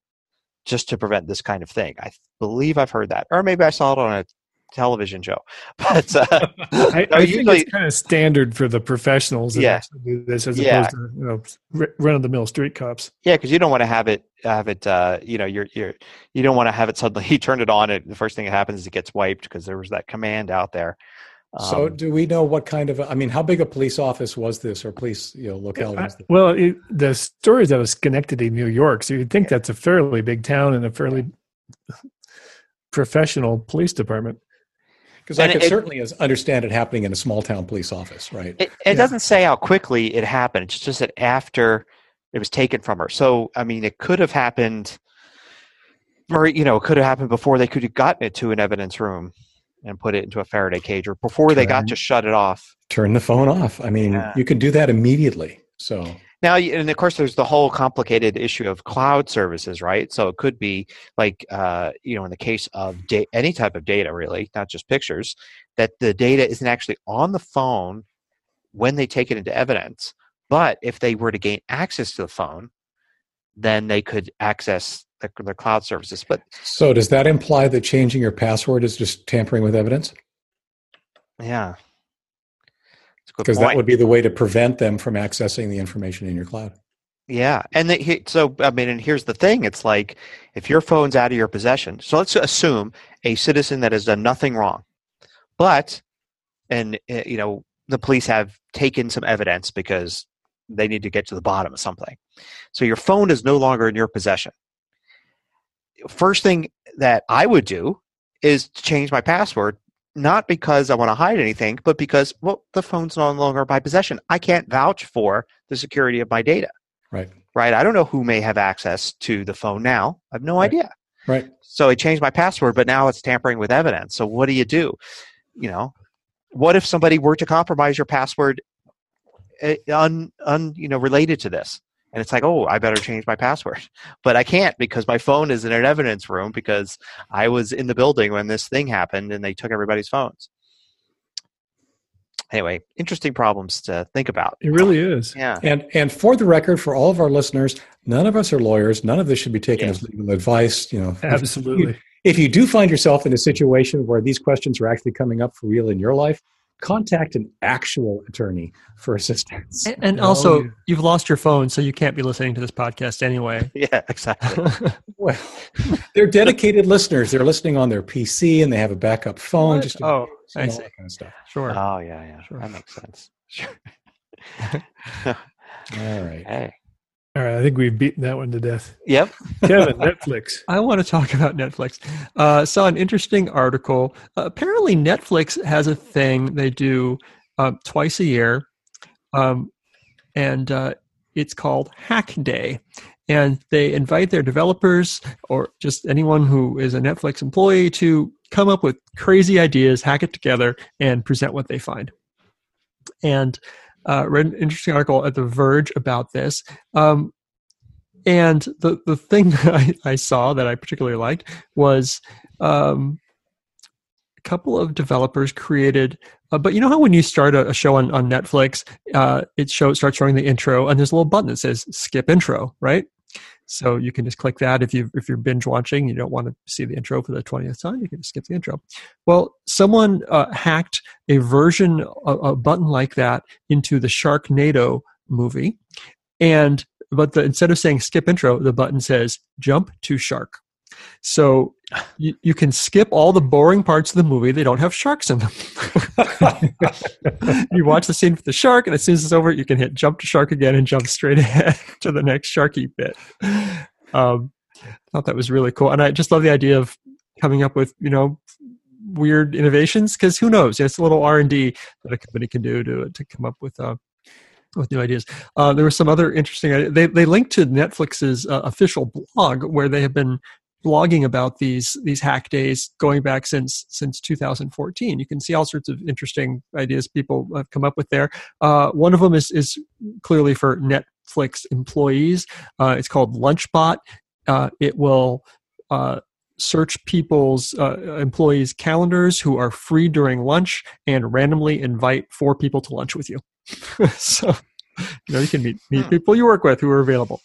just to prevent this kind of thing. I believe I've heard that, or maybe I saw it on a television show. But uh, I, no, I think it's kind of standard for the professionals that Yeah. actually do this as Yeah. opposed to you know run of the mill street cops. yeah, because you don't want to have it have it. Uh, you know, you're you're you don't want to have it suddenly. He turned it on, and the first thing that happens is it gets wiped because there was that command out there. So Um, do we know what kind of I mean, how big a police office was this or police, you know, locale was this? Well, it, the story is out of Schenectady, New York, so you'd think that's a fairly big town and a fairly professional police department. Because I And could it- certainly as- understand it happening in a small town police office, right? It, it Yeah. doesn't say how quickly it happened. It's just that after it was taken from her. So, I mean, it could have happened, or, you know, it could have happened before they could have gotten it to an evidence room and put it into a Faraday cage or before they got to shut it off. Turn the phone off. I mean, Yeah. you can do that immediately. So Now, and of course, there's the whole complicated issue of cloud services, right? So it could be like, uh, you know, in the case of da- any type of data, really, not just pictures, that the data isn't actually on the phone when they take it into evidence. But if they were to gain access to the phone, then they could access the, the cloud services. But so does that imply that changing your password is just tampering with evidence? yeah, It's a good Because that would be the way to prevent them from accessing the information in your cloud. Yeah, and the, he- so I mean, and here's the thing: it's like if your phone's out of your possession. So let's assume a citizen that has done nothing wrong, but and uh, you know the police have taken some evidence because they need to get to the bottom of something. So your phone is no longer in your possession. First thing that I would do is to change my password, not because I want to hide anything, but because well, the phone's no longer my possession. I can't vouch for the security of my data Right. right? I don't know who may have access to the phone now. I have no Right. idea. Right. So I changed my password, but now it's tampering with evidence. So what do you do? You know, what if somebody were to compromise your password, eh, un, un you know, related to this? And it's like, oh, I better change my password, but I can't because my phone is in an evidence room because I was in the building when this thing happened and they took everybody's phones. Anyway, interesting problems to think about. It really is. Yeah. And and for the record, for all of our listeners, none of us are lawyers. None of this should be taken Yes. as legal advice. You know, if- Absolutely. If you do find yourself in a situation where these questions are actually coming up for real in your life, contact an actual attorney for assistance. And, and also, yeah. you've lost your phone, so you can't be listening to this podcast anyway. Yeah, exactly. Well, they're dedicated listeners. They're listening on their PC and they have a backup phone. What? Just to, Oh, I see. that kind of stuff. Sure. Oh yeah, yeah, Sure. that makes sense. Sure. All right. hey. All right, I think we've beaten that one to death. Yep. Kevin, Netflix. I want to talk about Netflix. Uh, saw an interesting article. Uh, apparently, Netflix has a thing they do uh, twice a year, um, and uh, it's called Hack Day. And they invite their developers or just anyone who is a Netflix employee to come up with crazy ideas, hack it together, and present what they find. And uh, read an interesting article at The Verge about this. Um, and the the thing that I, I saw that I particularly liked was um, a couple of developers created. Uh, but you know how when you start a, a show on, on Netflix, uh, it show starts showing the intro, and there's a little button that says "skip intro," right? So you can just click that if you if you're binge watching, you don't want to see the intro for the twentieth time, you can just skip the intro. Well, someone uh, hacked a version, a, a button like that, into the Sharknado movie, and but the, instead of saying skip intro, the button says jump to shark. So you, you can skip all the boring parts of the movie. They don't have sharks in them. you watch the scene with the shark, and as soon as it's over, you can hit jump to shark again and jump straight ahead to the next sharky bit. Um, I thought that was really cool, and I just love the idea of coming up with you know weird innovations because who knows? It's a little R and D that a company can do to to come up with uh, with new ideas. Uh, there was some other interesting. They they linked to Netflix's uh, official blog where they have been blogging about these these hack days going back since since 2014. You can see all sorts of interesting ideas people have come up with there. Uh, one of them is is clearly for Netflix employees. Uh, it's called Lunchbot. Uh, it will uh, search people's uh, employees' calendars who are free during lunch and randomly invite four people to lunch with you. so you know you can meet meet hmm. people you work with who are available.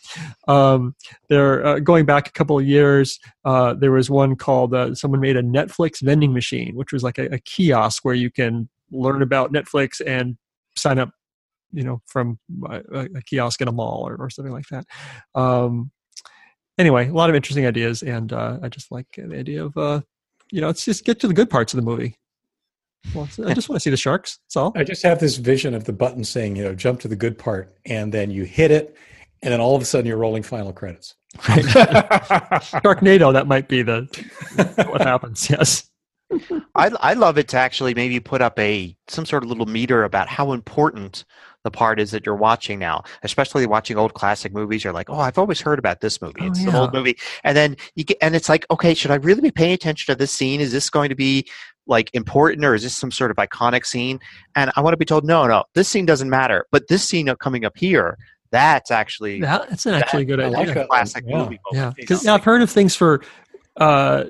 Um, they're uh, going back a couple of years uh, there was one called uh, someone made a netflix vending machine which was like a, a, kiosk where you can learn about netflix and sign up you know from a, a kiosk in a mall or, or something like that. Um, anyway a lot of interesting ideas and uh, i just like the idea of uh, you know let's just get to the good parts of the movie well, I just want to see the sharks. That's all. I just have this vision of the button saying, you know, jump to the good part, and then you hit it, and then all of a sudden you're rolling final credits. Sharknado, that might be the what happens. Yes. I I love it to actually maybe put up a some sort of little meter about how important the part is that you're watching now, especially watching old classic movies. You're like, oh, I've always heard about this movie. Oh, it's yeah. an old movie, and then you get, and it's like, okay, should I really be paying attention to this scene? Is this going to be like important or is this some sort of iconic scene? And I want to be told, no, no, this scene doesn't matter. But this scene coming up here, that's actually that, that's an actually that, good idea. Like classic yeah. movie. Yeah, because yeah, I've heard of things for uh,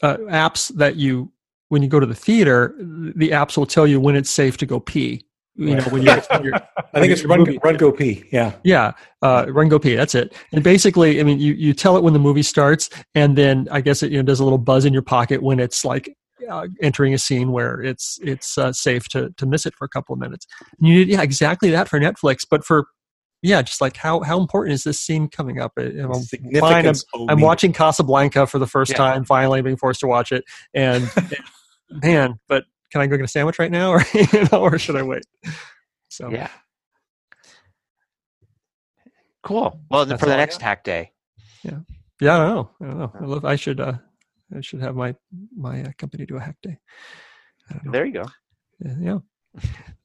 uh, apps that you when you go to the theater, the apps will tell you when it's safe to go pee. You know, when you're, you're I think it's run, run go pee. Yeah, yeah, uh, run go pee. That's it. And basically, I mean, you you tell it when the movie starts, and then I guess it you know does a little buzz in your pocket when it's like uh, entering a scene where it's it's uh, safe to to miss it for a couple of minutes. And you need yeah exactly that for Netflix, but for yeah, just like how how important is this scene coming up? I'm, fine, I'm, I'm, watching Casablanca for the first yeah. time, finally being forced to watch it, and, and man, but can I go get a sandwich right now, or you know, or should I wait? So yeah, cool. Well, for the next hack day. Yeah, yeah. I don't know. I don't know. I, love, I should. Uh, I should have my my uh, company do a hack day. There you go. Yeah, yeah.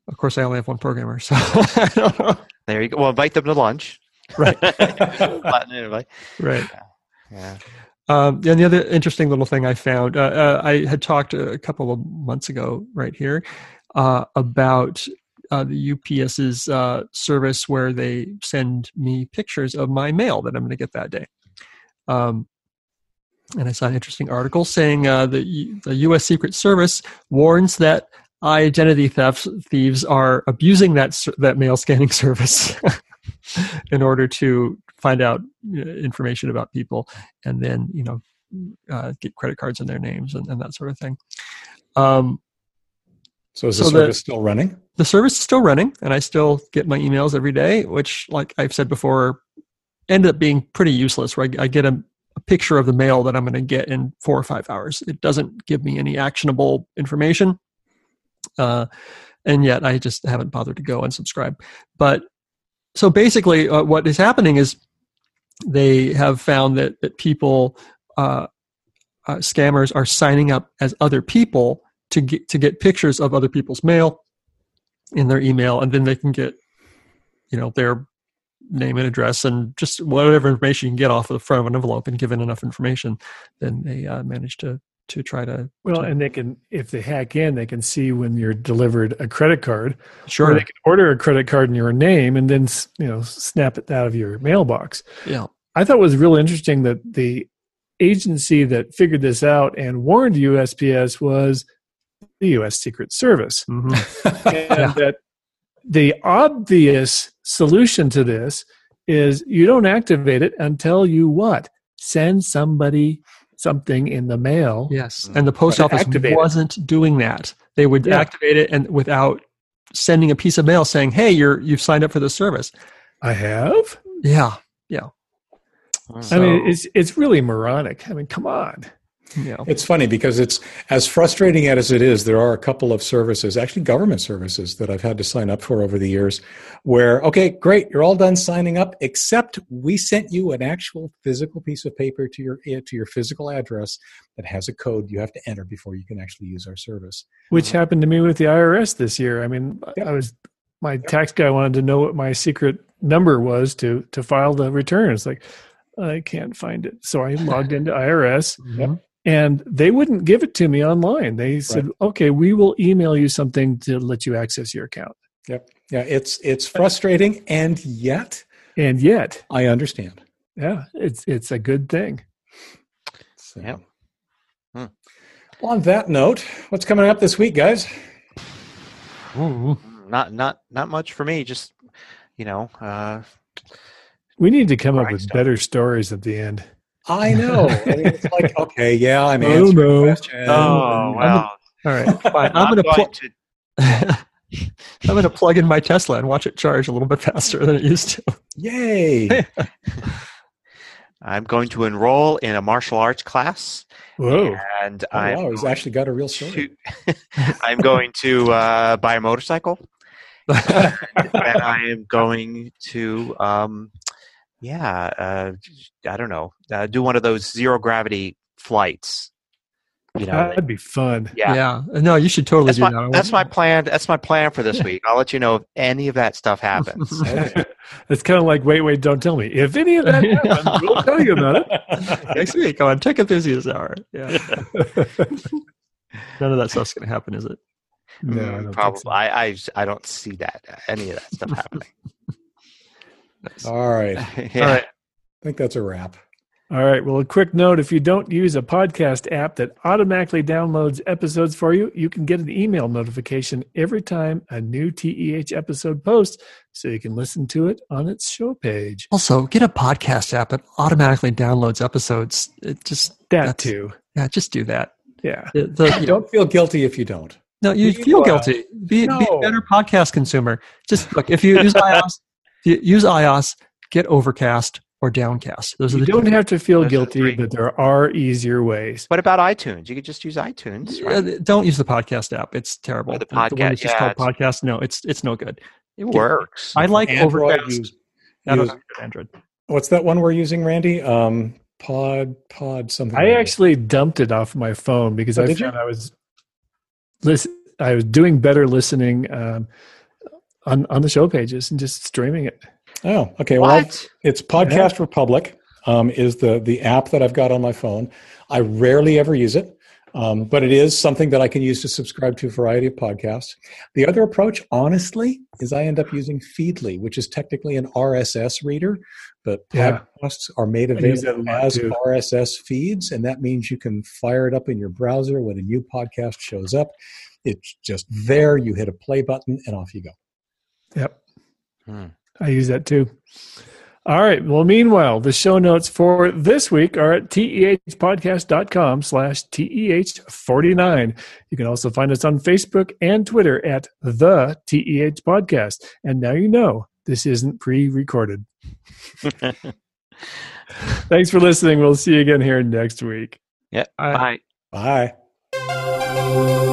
Of course, I only have one programmer, so there you go. Well, invite them to lunch. Right. right. Yeah. yeah. Um, and the other interesting little thing I found, uh, uh, I had talked a couple of months ago, right here, uh, about uh, the UPS's uh, service where they send me pictures of my mail that I'm going to get that day. Um, and I saw an interesting article saying uh, the, the U.S. Secret Service warns that identity thefts thieves are abusing that that mail scanning service in order to find out information about people and then you know uh, get credit cards in their names and, and that sort of thing. Um, so is the so service the, still running? The service is still running, and I still get my emails every day, which, like I've said before, ended up being pretty useless. Where I, I get a a picture of the mail that I'm going to get in four or five hours. It doesn't give me any actionable information. Uh, and yet I just haven't bothered to go and subscribe. But so basically, uh, what is happening is they have found that, that people, uh, uh, scammers, are signing up as other people to get, to get pictures of other people's mail in their email, and then they can get, you know, their name and address and just whatever information you can get off of the front of an envelope and given enough information, then they uh, manage to to try to well to, and they can if they hack in they can see when you're delivered a credit card sure they can order a credit card in your name and then you know snap it out of your mailbox yeah i thought it was really interesting that the agency that figured this out and warned usps was the us secret service mm-hmm. and yeah. that the obvious solution to this is you don't activate it until you what? Send somebody something in the mail. Yes, and the post office wasn't doing that. They would Yeah. activate it and without sending a piece of mail saying, "Hey, you're you've signed up for the service." I have. Yeah, Yeah. I mean, it's it's really moronic. I mean, come on. Yeah. It's funny because it's as frustrating as it is. There are a couple of services, actually government services, that I've had to sign up for over the years. Where okay, great, you're all done signing up, except we sent you an actual physical piece of paper to your eh, to your physical address that has a code you have to enter before you can actually use our service. Which happened to me with the IRS this year. I mean, Yep. I was my tax guy wanted to know what my secret number was to to file the return. It's like I can't find it, so I logged into IRS, Mhm. And they wouldn't give it to me online. They said, "Okay, we will email you something to let you access your account." Yep. Yeah, it's it's frustrating, and yet And yet, I understand. yeah, it's it's a good thing. So. Yep. Hmm. On that note, what's coming up this week, guys? Ooh. Not not not much for me. Just you know, uh, We need to come up with stuff. better stories at the end. I know. I mean, it's like, okay, yeah, I'm Oh, answering no. questions. Oh, wow. All right, fine. I'm, gonna going pl- to I'm gonna plug in my Tesla and watch it charge a little bit faster than it used to. Yay! I'm going to enroll in a martial arts class, Whoa! and Oh, I'm wow, he's actually got a real story. to, I'm going to uh, buy a motorcycle, and I am going to, um, yeah, uh, I don't know, uh, do one of those zero gravity flights. You know, That'd be fun. yeah. yeah. No, you should totally That's do my, that. that's my plan. That's my plan for this week. I'll let you know if any of that stuff happens. it's kind of like wait, wait, don't tell me. If any of that happens, we'll tell you about it. next week on Tech Enthusiast Hour. Yeah. None of that stuff's gonna happen, is it? no, I Mm, don't think probably. so. I, I I don't see that any of that stuff happening. All right. I yeah. All right. I think that's a wrap. All right. Well, a quick note if you don't use a podcast app that automatically downloads episodes for you, you can get an email notification every time a new TEH episode posts so you can listen to it on its show page. Also, get a podcast app that automatically downloads episodes. It just That too. Yeah, just do that. Yeah. The- the- Don't feel guilty if you don't. no, you You, feel uh, guilty. Be, be a better podcast consumer. Just look if you use iOS, if you use iOS, get Overcast or Downcast. Those are You the don't have to feel Those are the guilty, three. but there are easier ways. What about iTunes? You could just use iTunes. Right? Uh, don't use the podcast app. It's terrible. Or the one podcast- that's just yeah, called podcast. No, it's it's no good. it works. I like Android, Overcast. use- I don't use- have Android. what's that one we're using, Randy? Um, pod, pod, something. I like that. actually dumped it off my phone because Oh, I did you? I was listen, I was doing better listening um, on on the show pages and just streaming it. Oh, okay. Well, it's Podcast Republic. Um, is the the app that I've got on my phone. I rarely ever use it, um, but it is something that I can use to subscribe to a variety of podcasts. The other approach, honestly, is I end up using Feedly, which is technically an RSS reader, but Yeah. podcasts are made I use that a available as too. RSS feeds, and that means you can fire it up in your browser when a new podcast shows up. It's just there. You hit a play button, and off you go. Yep. Hmm. I use that too. All right. Well, meanwhile, the show notes for this week are at tehpodcast.com slash TEH49. You can also find us on Facebook and Twitter at the TEH Podcast. And now you know this isn't pre-recorded. Thanks for listening. We'll see you again here next week. Yeah. I- Bye. Bye.